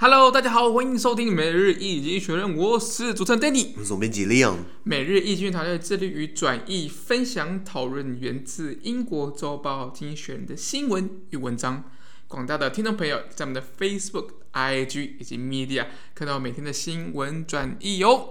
Hello，大家好，欢迎收听每日易经济学人，我是主持人 Danny，我是总编辑 Leon。每日易经团队致力于转译、分享、讨论源自英国周报《经济学人》的新闻与文章。广大的听众朋友在我们的 Facebook、IG 以及 Media 看到每天的新闻转译哦。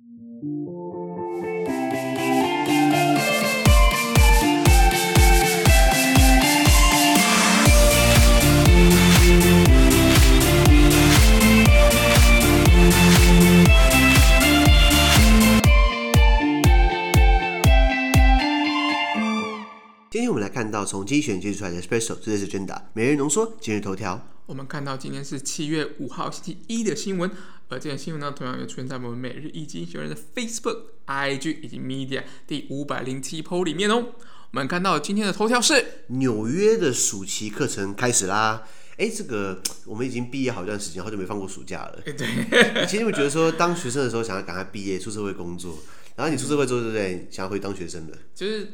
看到从经济学人接出来的 Special 这是 Agenda 每日浓缩今日头条。我们看到今天是七月五号星期一的新闻，而这条新闻呢，同样也出现在我们每日一经济学人的 Facebook、IG 以及 Media 第五百零七 po 里面哦。我们看到今天的头条是纽约的暑期课程开始啦。哎，这个我们已经毕业好一段时间，好久没放过暑假了。对，其实我觉得说，当学生的时候想要赶快毕业出社会工作。然后你出社会之后，对不对？想要回当学生的，就是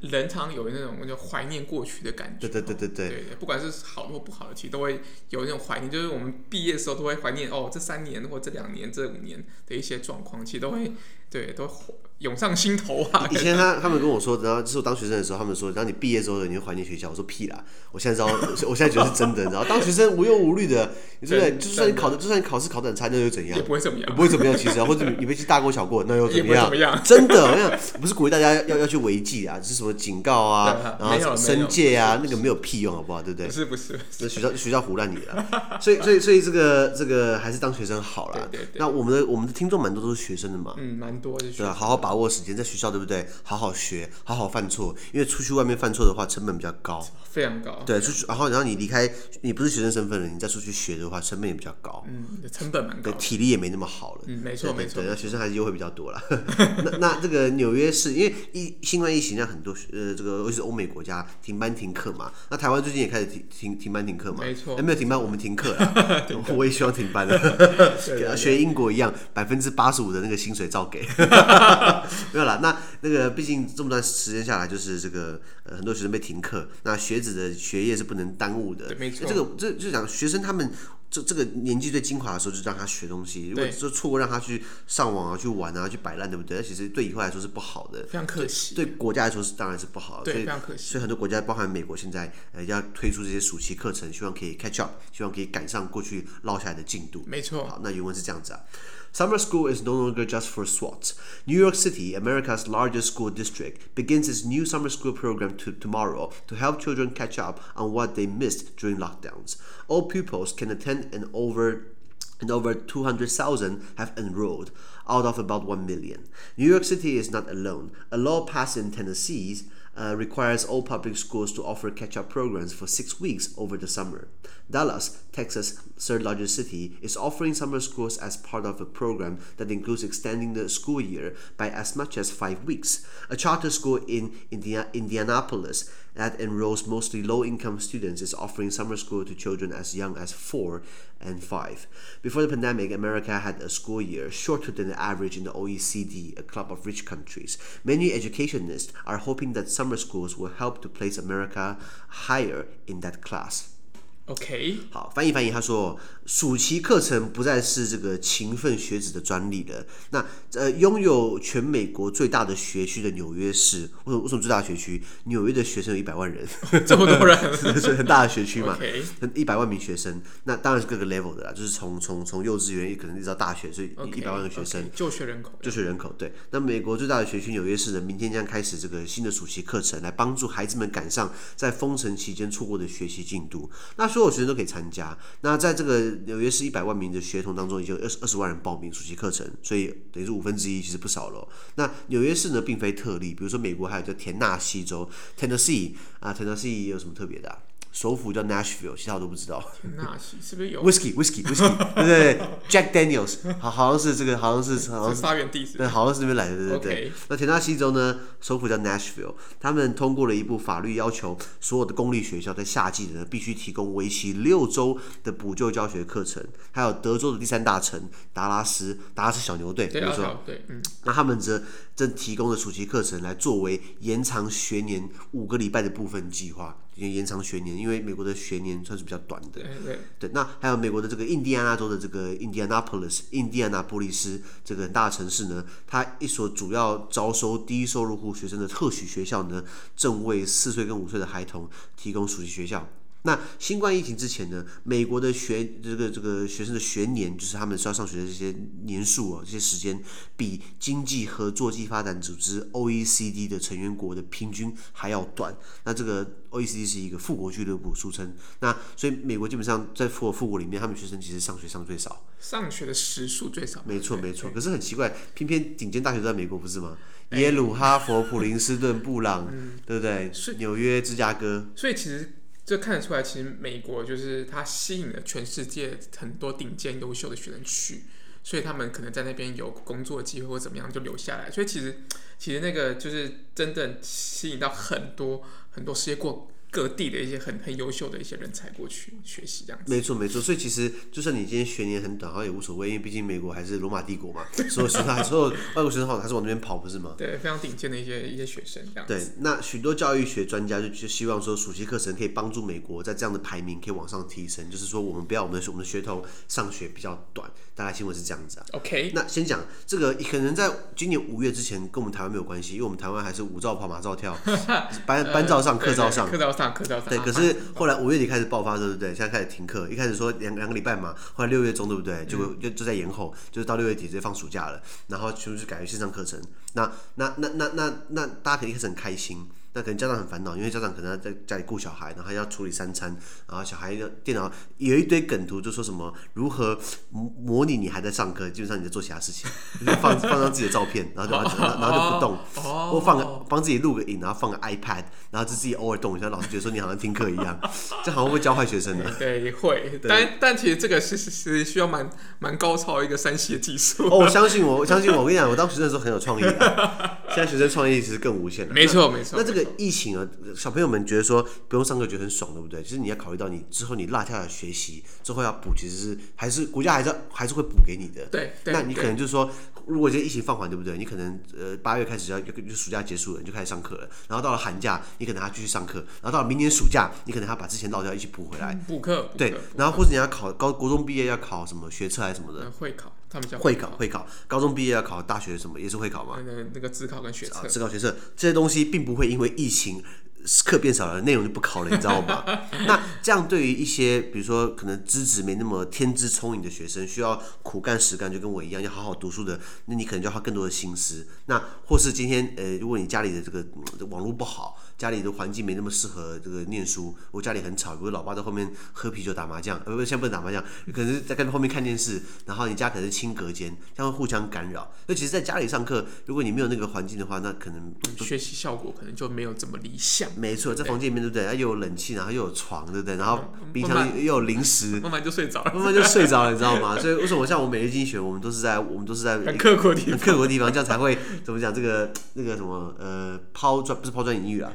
人常有那种就怀念过去的感觉。对对对对对，对，不管是好或不好的，其实都会有那种怀念。就是我们毕业的时候都会怀念哦，这三年或这两年、这五年的一些状况，其实都会对都涌上心头啊。以前他他们跟我说，然后就是我当学生的时候，他们说，然后你毕业之后你会怀念学校。我说屁啦，我现在知道，我现在觉得是真的。然后当学生无忧无虑的，你对不对？就算你考的，就算你考试考的很差，那又怎样？也不会怎么样，不会怎么样。其实，或者你被去大过小过，那又怎么样？真的，我想不是鼓励大家要要去违纪啊，只是什么警告啊，然后申诫啊，那个没有屁用，好不好？对不对？不是不是，那学校学校胡乱你了。所以所以所以这个这个还是当学生好了。那我们的我们的听众蛮多都是学生的嘛，嗯，蛮多的。对啊，好好把握时间，在学校对不对？好好学，好好犯错，因为出去外面犯错的话，成本比较高，非常高。对，出去然后然后你离开，你不是学生身份了，你再出去学的话，成本也比较高。嗯，成本蛮高。对，体力也没那么好了。嗯，没错没错。那学生还是优惠比较多了。那那这个纽约市因为疫新冠疫情让很多呃这个尤其是欧美国家停班停课嘛，那台湾最近也开始停停停班停课嘛，没错，还没有停班，我们停课了，我也希望停班了，学英国一样，百分之八十五的那个薪水照给，没有啦，那那个毕竟这么段时间下来，就是这个呃很多学生被停课，那学子的学业是不能耽误的，没错，这个这就讲学生他们。这这个年纪最精华的时候，就让他学东西。如果说错过让他去上网啊、去玩啊、去摆烂，对不对？那其实对以后来说是不好的，非常可惜。对国家来说是当然是不好的，对，非常可惜。所以很多国家，包含美国，现在呃要推出这些暑期课程，希望可以 catch up，希望可以赶上过去落下来的进度。没错。好，那原文是这样子啊。Summer school is no longer just for SWATs. New York City, America's largest school district, begins its new summer school program to tomorrow to help children catch up on what they missed during lockdowns. All pupils can attend and over and over 200,000 have enrolled out of about 1 million. New York City is not alone. A law passed in Tennessee uh, requires all public schools to offer catch-up programs for six weeks over the summer. Dallas, Texas' third largest city, is offering summer schools as part of a program that includes extending the school year by as much as five weeks. A charter school in Indiana- Indianapolis that enrolls mostly low-income students is offering summer school to children as young as four and five. Before the pandemic, America had a school year shorter than the average in the OECD, a club of rich countries. Many educationists are hoping that summer schools will help to place America higher in that class. OK，好，翻译翻译，他说，暑期课程不再是这个勤奋学子的专利了。那呃，拥有全美国最大的学区的纽约市，为什么为什么最大的学区？纽约的学生有一百万人，这么多人，是很大的学区嘛？一百.万名学生，那当然是各个 level 的啦，就是从从从幼稚园可能一直到大学，所以一百万个学生，就、okay. 学人口，就学人口。对，那美国最大的学区纽约市呢，明天将开始这个新的暑期课程，来帮助孩子们赶上在封城期间错过的学习进度。那所有学生都可以参加。那在这个纽约市一百万名的学童当中，已经二十二十万人报名暑期课程，所以等于是五分之一，其实不少了。那纽约市呢，并非特例，比如说美国还有叫田纳西州 （Tennessee） 啊，Tennessee 有什么特别的啊？首府叫 Nashville，其他我都不知道。纳西是不是有 Whisky？Whisky？Whisky？对不对？Jack Daniels，好，好像是这个，好像是好像是发源地，对，好像是那边来的，对对对。那田纳西州呢，首府叫 Nashville，他们通过了一部法律，要求所有的公立学校在夏季呢必须提供为期六周的补救教学课程。还有德州的第三大城达拉斯，达拉斯小牛队，比如说，对，嗯，那他们则正提供的暑期课程来作为延长学年五个礼拜的部分计划。延长学年，因为美国的学年算是比较短的。对对对，那还有美国的这个印第安纳州的这个 Indianapolis，印第安纳波利斯这个很大城市呢，它一所主要招收低收入户学生的特许学校呢，正为四岁跟五岁的孩童提供暑期学校。那新冠疫情之前呢，美国的学这个这个学生的学年，就是他们需要上学的这些年数啊，这些时间比经济合作暨发展组织 OECD 的成员国的平均还要短。那这个 OECD 是一个富国俱乐部，俗称。那所以美国基本上在富国富国里面，他们学生其实上学上最少，上学的时数最少。没错没错。可是很奇怪，偏偏顶尖大学都在美国，不是吗？耶鲁、哈佛、普林斯顿、布朗，嗯、对不对？纽约、芝加哥。所以其实。这看得出来，其实美国就是它吸引了全世界很多顶尖优秀的学生去，所以他们可能在那边有工作机会或怎么样就留下来。所以其实，其实那个就是真的吸引到很多很多世界过。各地的一些很很优秀的一些人才过去学习这样子，没错没错。所以其实就算你今天学年很短，好像也无所谓，因为毕竟美国还是罗马帝国嘛，所有学生所有外国学生好像还是往那边跑，不是吗？对，非常顶尖的一些一些学生这样子。对，那许多教育学专家就就希望说，暑期课程可以帮助美国在这样的排名可以往上提升，就是说我们不要我们的我们的学童上学比较短，大概新闻是这样子啊。OK，那先讲这个，可能在今年五月之前跟我们台湾没有关系，因为我们台湾还是五照跑马照跳，班班照上课照上，上课照上，对，可是。后来五月底开始爆发，对不对？现在开始停课，一开始说两两个礼拜嘛，后来六月中，对不对？就就就在延后，就是到六月底直接放暑假了，然后就是改为线上课程。那那那那那那大家肯定开始很开心。那可能家长很烦恼，因为家长可能要在家里顾小孩，然后还要处理三餐，然后小孩的电脑有一堆梗图，就说什么如何模模拟你还在上课，基本上你在做其他事情，就放放张自己的照片，然后就然后就不动，或放个帮自己录个影，然后放个 iPad，然后就自己偶尔动一下，老师觉得说你好像听课一样，这好像会教坏学生的。对，会，但但其实这个是是需要蛮蛮高超一个三 C 的技术。哦，我 相信我，我相信我，我跟你讲，我当学生的时候很有创意的，现在学生创意其实更无限了。没错没错，那这个。疫情啊，小朋友们觉得说不用上课觉得很爽，对不对？其实你要考虑到你之后你落下的学习之后要补，其实是还是国家还是还是会补给你的。对，那你可能就是说，如果这疫情放缓，对不对？你可能呃八月开始要就暑假结束了，你就开始上课了。然后到了寒假，你可能还要继续上课。然后到了明年暑假，你可能还要把之前落掉一起补回来。补课。对，然后或者你要考高国中毕业要考什么学测还是什么的？会考。他们叫会考，会考，高中毕业要考大学什么也是会考嘛？那个那个自考跟学测，自考学测这些东西并不会因为疫情课变少了，内容就不考了，你知道吗？那这样对于一些比如说可能资质没那么天资聪颖的学生，需要苦干实干，就跟我一样要好好读书的，那你可能就要花更多的心思。那或是今天呃，如果你家里的这个、嗯、网络不好。家里的环境没那么适合这个念书，我家里很吵，比如老爸在后面喝啤酒打麻将，呃不，现在不能打麻将，可能在跟后面看电视，然后你家可能是亲隔间，这样会互相干扰。那其实在家里上课，如果你没有那个环境的话，那可能学习效果可能就没有这么理想。没错，在房间里面对不对？又有冷气，然后又有床，对不对？然后冰箱又有零食，慢慢就睡着了，慢慢就睡着了，你知道吗？所以为什么像我每日经济学，我们都是在我们都是在很刻苦的地方，很刻苦的地方，这样才会怎么讲这个那个什么呃抛砖不是抛砖引玉啊。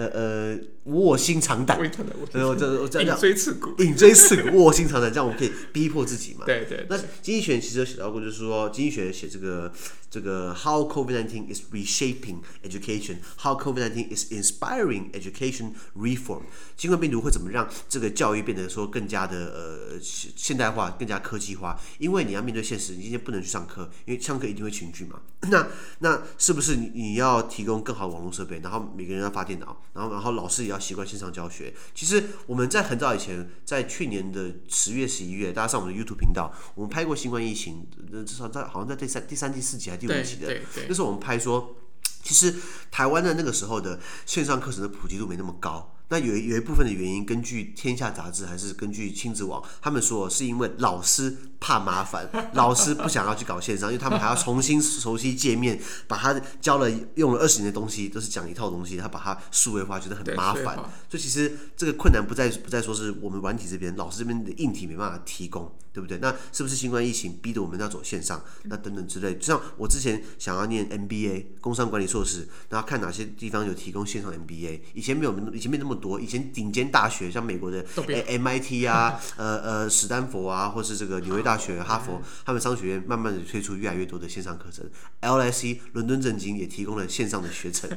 呃呃，卧薪尝胆，对，我这我这样 引锥刺股，引锥刺股，卧薪尝胆，这样我们可以逼迫自己嘛？对对，对。那经济学其实有写到过，就是说经济学写这个这个 How COVID-19 is reshaping education，How COVID-19 is inspiring education reform。新冠病毒会怎么让这个教育变得说更加的呃现代化、更加科技化？因为你要面对现实，你今天不能去上课，因为上课一定会群聚嘛。那那是不是你你要提供更好的网络设备，然后每个人要发电脑？然后，然后老师也要习惯线上教学。其实我们在很早以前，在去年的十月、十一月，大家上我们的 YouTube 频道，我们拍过新冠疫情，至少在好像在第三、第三、第四集还是第五集的，那时候我们拍说，其实台湾的那个时候的线上课程的普及度没那么高。那有有一部分的原因，根据天下杂志还是根据亲子网，他们说是因为老师怕麻烦，老师不想要去搞线上，因为他们还要重新熟悉界面，把他教了用了二十年的东西都是讲一套东西，他把它数位化觉得很麻烦，所以其实这个困难不再不再说是我们软体这边，老师这边的硬体没办法提供，对不对？那是不是新冠疫情逼得我们要走线上？那等等之类，就像我之前想要念 MBA 工商管理硕士，然后看哪些地方有提供线上 MBA，以前没有，以前没那么。多以前顶尖大学，像美国的 MIT 啊，呃呃史丹佛啊，或是这个纽约大大学、哈佛，他们商学院慢慢的推出越来越多的线上课程。LSE 伦敦政经也提供了线上的学程，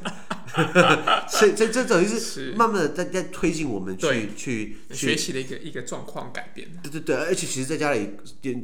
所以这这等于是慢慢的在在推进我们去去学习的一个一个状况改变。对对对，而且其实在家里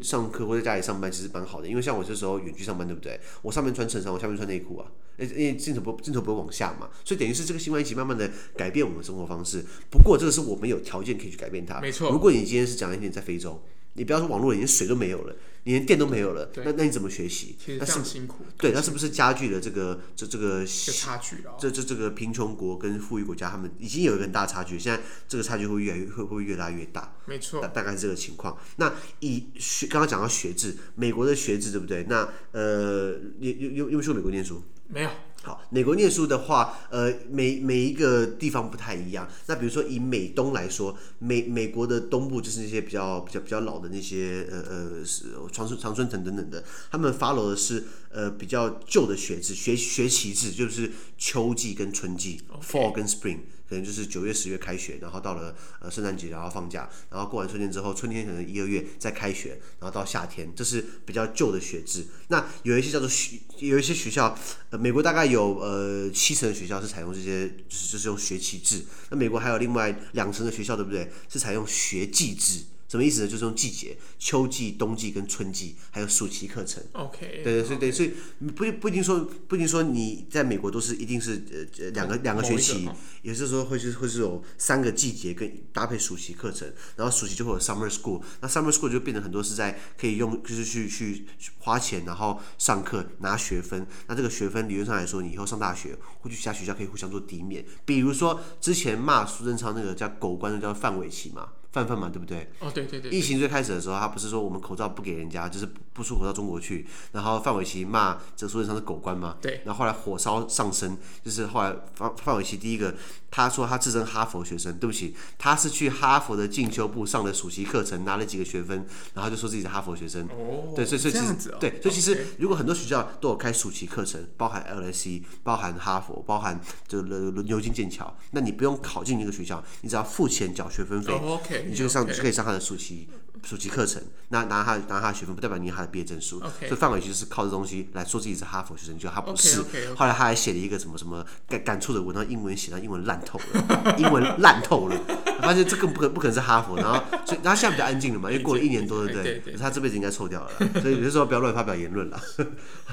上课或者在家里上班其实蛮好的，因为像我这时候远距上班，对不对？我上面穿衬衫，我下面穿内裤啊，因为镜头不镜头不会往下嘛，所以等于是这个新冠疫情慢慢的改变我们的生活方式。不过这个是我们有条件可以去改变它。没错，如果你今天是讲一点在非洲。你不要说网络连水都没有了，你连电都没有了，那那你怎么学习？那是辛苦。对，那是不是加剧了这个这这个差距了？这这这个贫穷国跟富裕国家，他们已经有一个很大差距，现在这个差距会越来越会会越拉越大。没错，大概是这个情况。那以学刚刚讲到学制，美国的学制对不对？那呃，你有有有没有去美国念书？没有。好，美国念书的话，呃，每每一个地方不太一样。那比如说以美东来说，美美国的东部就是那些比较比较比较老的那些呃呃是长春长春藤等等的，他们 follow 的是呃比较旧的学制，学学期制，就是秋季跟春季，fall 跟 spring。可能就是九月、十月开学，然后到了呃圣诞节，然后放假，然后过完春天之后，春天可能一、二月再开学，然后到夏天，这是比较旧的学制。那有一些叫做学，有一些学校，呃，美国大概有呃七成的学校是采用这些，就是就是用学期制。那美国还有另外两成的学校，对不对？是采用学季制。什么意思呢？就是用季节，秋季、冬季跟春季，还有暑期课程。OK，对对，所以对，所以不不一定说不一定说你在美国都是一定是呃两个两个学期，有些时候会是会是有三个季节跟搭配暑期课程，然后暑期就会有 summer school，那 summer school 就变成很多是在可以用就是去去花钱然后上课拿学分，那这个学分理论上来说，你以后上大学或去其他学校可以互相做抵免，比如说之前骂苏贞昌那个叫狗官的叫范玮琪嘛。范范嘛，对不对？哦，对对对。疫情最开始的时候，他不是说我们口罩不给人家，就是不出口到中国去。然后范玮琪骂这苏贞昌是狗官嘛？对。然后后来火烧上身，就是后来范范玮琪第一个他说他自称哈佛学生，对不起，他是去哈佛的进修部上的暑期课程，拿了几个学分，然后就说自己是哈佛学生。哦。对，所以所以其实、哦、对，所以其实如果很多学校都有开暑期课程，包含 LSE，包含哈佛，包含这个牛津、剑桥，那你不用考进那个学校，你只要付钱缴学分费、哦、，OK，你就上就可以上。他的暑期暑期课程，拿拿他拿他的学分，不代表你有他的毕业证书。Okay. 所以范玮琪是靠这东西来说自己是哈佛学生，就他不是。Okay, okay, okay. 后来他还写了一个什么什么感感触的文章，英文写到英文烂透了，英文烂透了。发现这更不可不可能是哈佛，然后所以他现在比较安静了嘛，因为过了一年多，对不对？可是他这辈子应该臭掉了，所以有些时候不要乱发表言论了。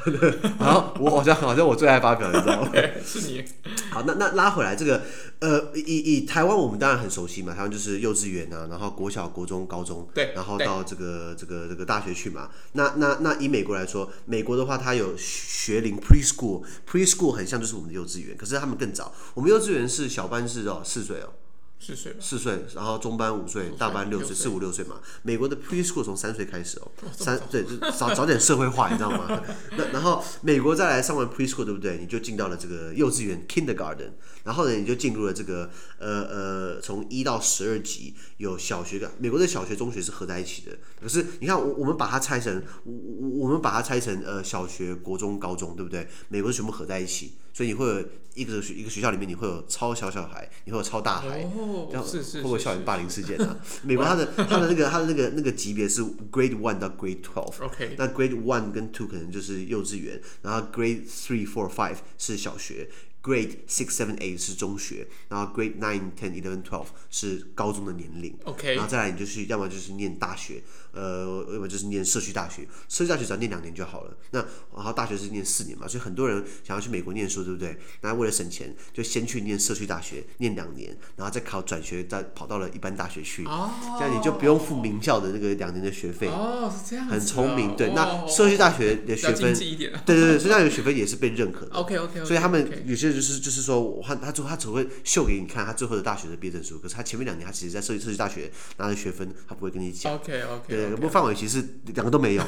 然后我好像好像我最爱发表，你知道吗？是你。好，那那拉回来这个，呃，以以台湾我们当然很熟悉嘛，台湾就是幼稚园啊，然后国小、国中、高中，对，然后到这个这个这个大学去嘛。那那那以美国来说，美国的话它有学龄 preschool，preschool 很像就是我们的幼稚园，可是他们更早，我们幼稚园是小班是哦四岁哦。四岁，四岁，然后中班五岁，大班六岁，四五六岁嘛。美国的 preschool 从三岁开始哦，三对，就早早点社会化，你知道吗？那然后美国再来上完 preschool 对不对？你就进到了这个幼稚园 kindergarten，然后呢你就进入了这个呃呃从一到十二级有小学的，美国的小学中学是合在一起的。可是你看我我们把它拆成我我我们把它拆成呃小学、国中、高中对不对？美国是全部合在一起。所以你会有一个学一个学校里面，你会有超小小孩，你会有超大孩，哦、这样会不会校园霸凌事件啊？美国它的它的那个它的那个那个级别是 Grade One 到 Grade Twelve，OK，那 Grade One 跟 Two 可能就是幼稚园，然后 Grade Three Four Five 是小学，Grade Six Seven Eight 是中学，然后 Grade Nine Ten Eleven Twelve 是高中的年龄，OK，然后再来你就是要么就是念大学。呃，要么就是念社区大学，社区大学只要念两年就好了。那然后大学是念四年嘛，所以很多人想要去美国念书，对不对？那为了省钱，就先去念社区大学，念两年，然后再考转学，再跑到了一般大学去。哦。这样你就不用付名校的那个两年的学费。哦，是这样。很聪明，对。那社区大学的学分，对对对，社区大学学分也是被认可的。OK OK。所以他们有些就是就是说，他他他只会秀给你看他最后的大学的毕业证书，可是他前面两年他其实在设计设计大学拿的学分，他不会跟你讲。OK OK。对，不过范玮琪是。两个都没有，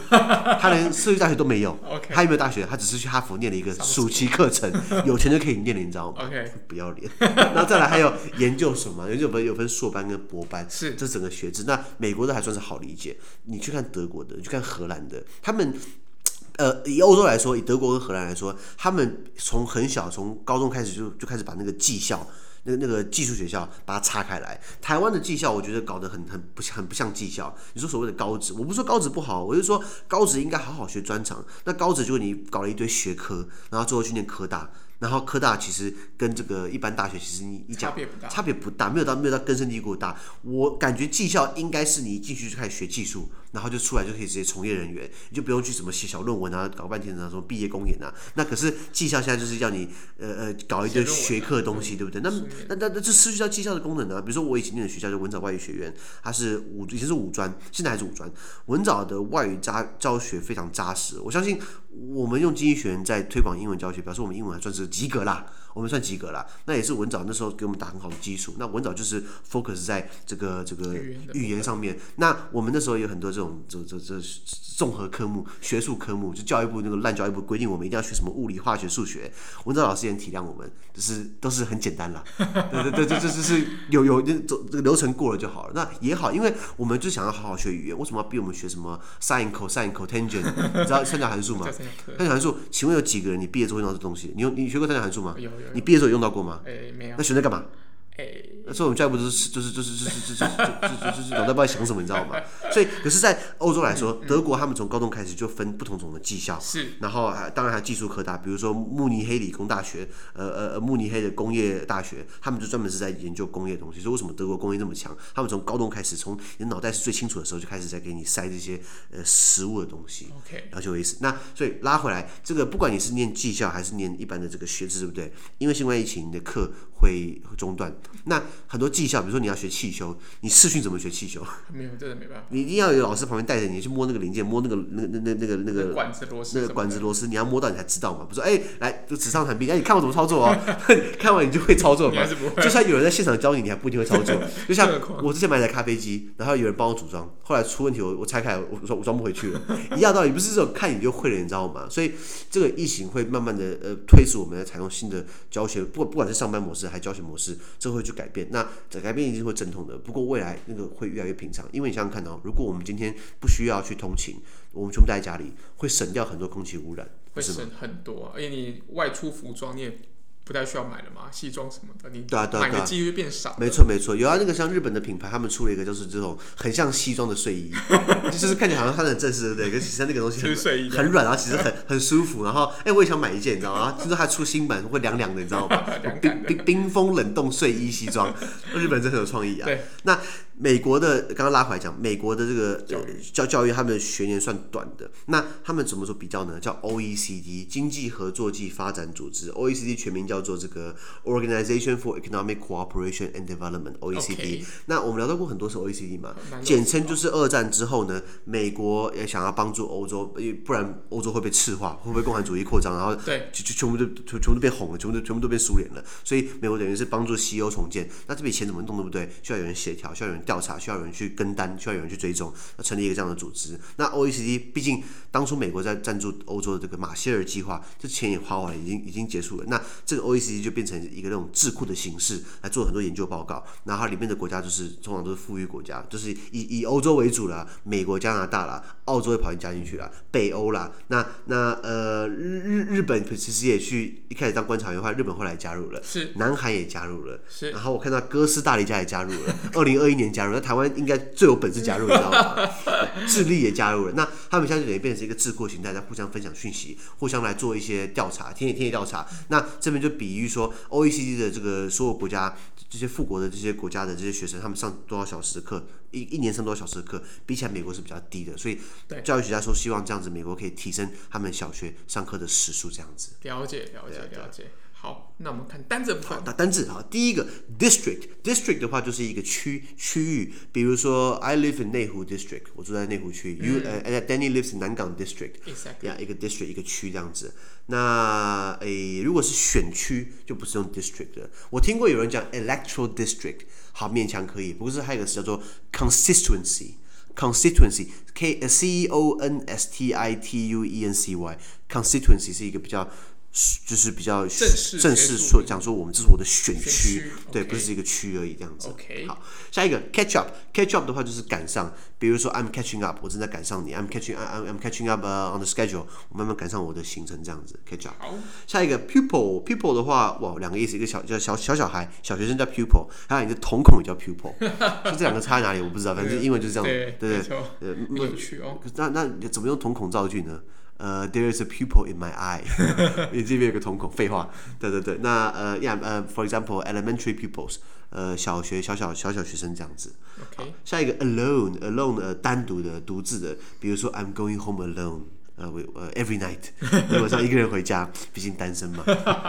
他连设计大学都没有。他有没有大学？他只是去哈佛念了一个暑期课程，有钱就可以念了，你知道吗. 不要脸。那再来还有研究所嘛？研究所有分硕班跟博班，是这整个学制。那美国的还算是好理解。你去看德国的，你去看荷兰的，他们呃，以欧洲来说，以德国跟荷兰来说，他们从很小从高中开始就就开始把那个技校。那个那个技术学校把它拆开来。台湾的技校我觉得搞得很很不很不像技校。你说所谓的高职，我不是说高职不好，我就说高职应该好好学专长。那高职就是你搞了一堆学科，然后最后去念科大。然后科大其实跟这个一般大学其实你一讲差别不大，差别不大，没有到没有到根深蒂固大。我感觉技校应该是你一进去就开始学技术，然后就出来就可以直接从业人员，你就不用去什么写小论文啊，搞半天啊什么毕业公演啊。那可是技校现在就是要你呃呃搞一堆学科的东西，对不对？那那那那这失去掉技校的功能啊。比如说我以前念的学校就文藻外语学院，它是五以前是五专，现在还是五专。文藻的外语扎教学非常扎实，我相信我们用经济学院在推广英文教学，表示我们英文还算是及格啦。我们算及格了，那也是文藻那时候给我们打很好的基础。那文藻就是 focus 在这个这个语言上面。那我们那时候有很多这种这这这综合科目、学术科目，就教育部那个烂教育部规定我们一定要学什么物理、化学、数学。文藻老师也很体谅我们，就是都是很简单啦。对对对，这这这是有有走这个流程过了就好了。那也好，因为我们就想要好好学语言，为什么要逼我们学什么 sin、cos、cotangent？你知道三角函数吗？三角函数，请问有几个人你毕业之后用到这东西？你有你学过三角函数吗？有。你毕业时候用到过吗？哎，没有。那学那干嘛？那时候我们教育部就是就是就是就是就是就是就是脑袋不知道想什么，你知道吗？所以，可是，在欧洲来说，德国他们从高中开始就分不同种的技校，是。然后还当然还有技术科大，比如说慕尼黑理工大学，呃呃慕尼黑的工业大学，他们就专门是在研究工业的东西。所以为什么德国工业那么强？他们从高中开始，从你脑袋是最清楚的时候就开始在给你塞这些呃实物的东西。OK，然后就有意思。那所以拉回来，这个不管你是念技校还是念一般的这个学制，对不对？因为新冠疫情，你的课会中断。那很多技校，比如说你要学汽修，你试训怎么学汽修？没有，真的没办法。你一定要有老师旁边带着你去摸那个零件，摸那个那那那那个那个管子螺丝，那个管子螺丝，你要摸到你才知道嘛。不是说哎，来就纸上谈兵，哎，你看我怎么操作哦，看完你就会操作嘛。就算有人在现场教你，你还不一定会操作。就像我之前买一台咖啡机，然后有人帮我组装，后来出问题，我我拆开，我说我装不回去了。一样道理，不是这种看你就会了，你知道吗？所以这个疫情会慢慢的呃推使我们来采用新的教学，不不管是上班模式还是教学模式，这会去改变。那这改变一定会阵痛的，不过未来那个会越来越平常，因为你想想看哦，如果我们今天不需要去通勤，我们全部待在家里，会省掉很多空气污染，会省很多，而且你外出服装你也。不太需要买了嘛，西装什么的，你买的几率变少。没错没错，有啊，那个像日本的品牌，他们出了一个就是这种很像西装的睡衣，就是看起来好像穿的很正式，对不对？可是其实那个东西很睡衣很软，然后其实很很舒服。然后哎、欸，我也想买一件，你知道吗？听说它出新版，会凉凉的，你知道吗？冰 冰冰封冷冻睡衣西装，日本真的很有创意啊。对，那。美国的刚刚拉回来讲，美国的这个教教教育，他们的学年算短的。那他们怎么说比较呢？叫 OECD 经济合作暨发展组织，OECD 全名叫做这个 Organization for Economic Cooperation and Development，OECD。那我们聊到过很多次 OECD 嘛，简称就是二战之后呢，美国也想要帮助欧洲，不然欧洲会被赤化，会不会共产主义扩张，然后对就就全部都全部都变红了，全部都全部都变苏联了。所以美国等于是帮助西欧重建。那这笔钱怎么动，对不对？需要有人协调，需要有人。调查需要有人去跟单，需要有人去追踪，要成立一个这样的组织。那 OECD 毕竟当初美国在赞助欧洲的这个马歇尔计划，这钱也花完了，已经已经结束了。那这个 OECD 就变成一个那种智库的形式来做很多研究报告。然后里面的国家就是通常都是富裕国家，就是以以欧洲为主了，美国、加拿大啦，澳洲也跑进加进去了，北欧啦。那那呃日日日本其实也去一开始当观察员后来，日本后来加入了，是南韩也加入了，是。然后我看到哥斯大黎加也加入了，二零二一年加入。那台湾应该最有本事加入，你知道吗？智利也加入了。那他们现在就等于变成一个智库形态，在互相分享讯息，互相来做一些调查，田野田野调查。那这边就比喻说，OECD 的这个所有国家，这些富国的这些国家的这些学生，他们上多少小时的课，一一年上多少小时的课，比起来美国是比较低的。所以教育学家说，希望这样子，美国可以提升他们小学上课的时数，这样子。了解，了解，了解。好，那我们看单字部分。好，打单字啊，第一个 district，district 的话就是一个区区域，比如说 I live in 内湖 district，我住在内湖区。You 呃 Danny lives in 南港 district，Exactly. 呀，一个 district 一个区这样子。那诶，如果是选区，就不是用 district 的。我听过有人讲 electoral district，好，勉强可以。不过是还有一个词叫做 constituency，constituency，K C O N S T I T U E N C Y，constituency 是一个比较。就是比较正式正式说讲说我们这是我的选区，对，不是一个区而已这样子。好，下一个 catch up，catch up 的话就是赶上，比如说 I'm catching up，我正在赶上你，I'm catching I'm I'm catching up、uh, on the schedule，我慢慢赶上我的行程这样子 catch up。好，下一个 pupil，pupil 的话，哇，两个意思，一个小叫小小小孩，小学生叫 pupil，还有你的瞳孔也叫 pupil，就这两个差在哪里我不知道，反正英文就是这样，对对呃，有趣哦。那那怎么用瞳孔造句呢？呃、uh,，there is a pupil in my eye，你这边有个瞳孔，废话，对对对。那呃，yeah，呃、uh,，for example，elementary pupils，呃，小学小小小小学生这样子。OK，下一个 alone，alone 呃，单独的、独自的，比如说 I'm going home alone，呃，我呃 every night，晚上一个人回家，毕竟单身嘛，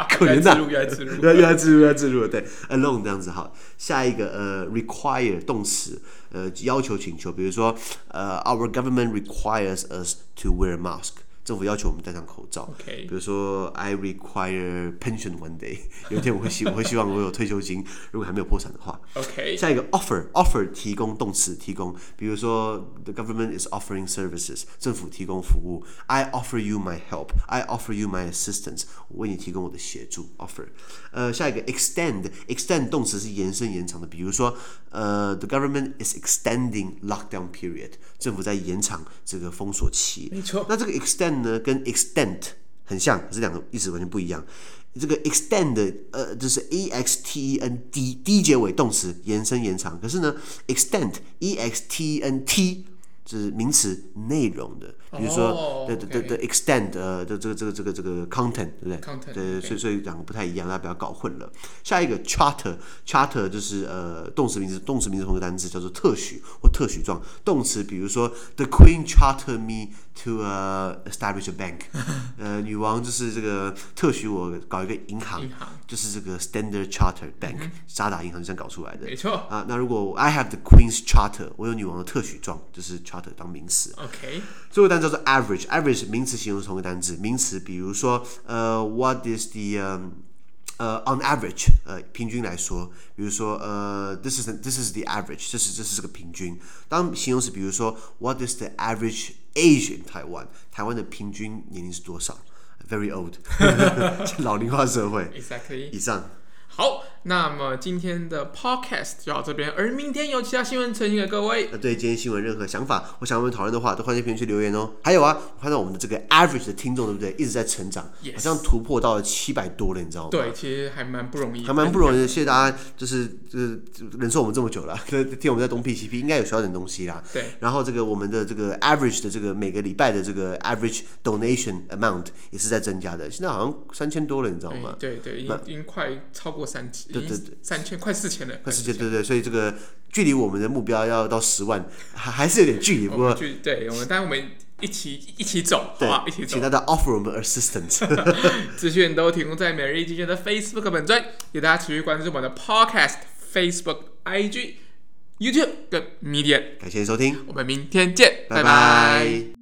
可怜的，原来自入，原来自入，原来自入，对，alone 这样子好。下一个呃，require 动词，呃，要求、请求，比如说呃，our government requires us to wear a mask。 政府要求我们戴上口罩。Okay. 比如说，I require pension one day。有一天我会希我会希望我有退休金，如果还没有破产的话。OK。下一个 offer，offer 提供动词提供，比如说，the government is offering services，政府提供服务。I offer you my help，I offer you my assistance，我为你提供我的协助。offer。呃，下一个 extend，extend 动词是延伸延长的，比如说，呃，the government is extending lockdown period，政府在延长这个封锁期。没错。那这个 extend 呢，跟 extend 很像，可是两个意思完全不一样。这个 extend 呃，就是 e x t e n d d 结尾动词，延伸延长。可是呢 extend e x t e n t 是名词内容的，比如说的的的 extend 呃的这个这个这个这个 content 对不对？content 对，所以所以两个不太一样，大家不要搞混了。下一个 charter charter 就是呃动词名词动词名词同一个单词叫做特许或特许状。动词比如说 the queen charter me to uh, establish a bank，呃女王就是这个特许我搞一个银行，行就是这个 Standard Chartered Bank 渣打银行是这样搞出来的。没错啊，那如果 I have the queen's charter，我有女王的特许状，就是 charter。当名词，OK，最后一个单词叫做 average，average 名词形容同一个单词，名词比如说呃，what is the 呃、uh, on average 呃平均来说，比如说呃、uh,，this is this is the average，这是这是这个平均。当形容词比如说 what is the average age in Taiwan，台湾的平均年龄是多少？Very old，老龄化社会。Exactly。以上。好，那么今天的 podcast 就到这边，而明天有其他新闻呈现给各位。那对今天新闻任何想法或想我们讨论的话，都欢迎在评论区留言哦。还有啊，我看到我们的这个 average 的听众对不对，一直在成长，yes. 好像突破到了七百多了，你知道吗？对，其实还蛮不容易，还蛮不容易的。谢谢大家，就是就是忍受我们这么久了，听我们在东 P 西 P，应该有学到点东西啦。对。然后这个我们的这个 average 的这个每个礼拜的这个 average donation amount 也是在增加的，现在好像三千多了，你知道吗？对对，已经已经快超过三千。对对对。三千快四千了，快四千，对对，所以这个距离我们的目标要到十万，还 还是有点距离。不过，对我们，但我们一起一起走，好吧，一起走。请大家 offer 我们 assistance，资讯都提供在每日一经济的 Facebook 本专，也大家持续关注我们的 Podcast、Facebook、IG、YouTube 跟 Media。感谢收听，我们明天见，拜拜。拜拜。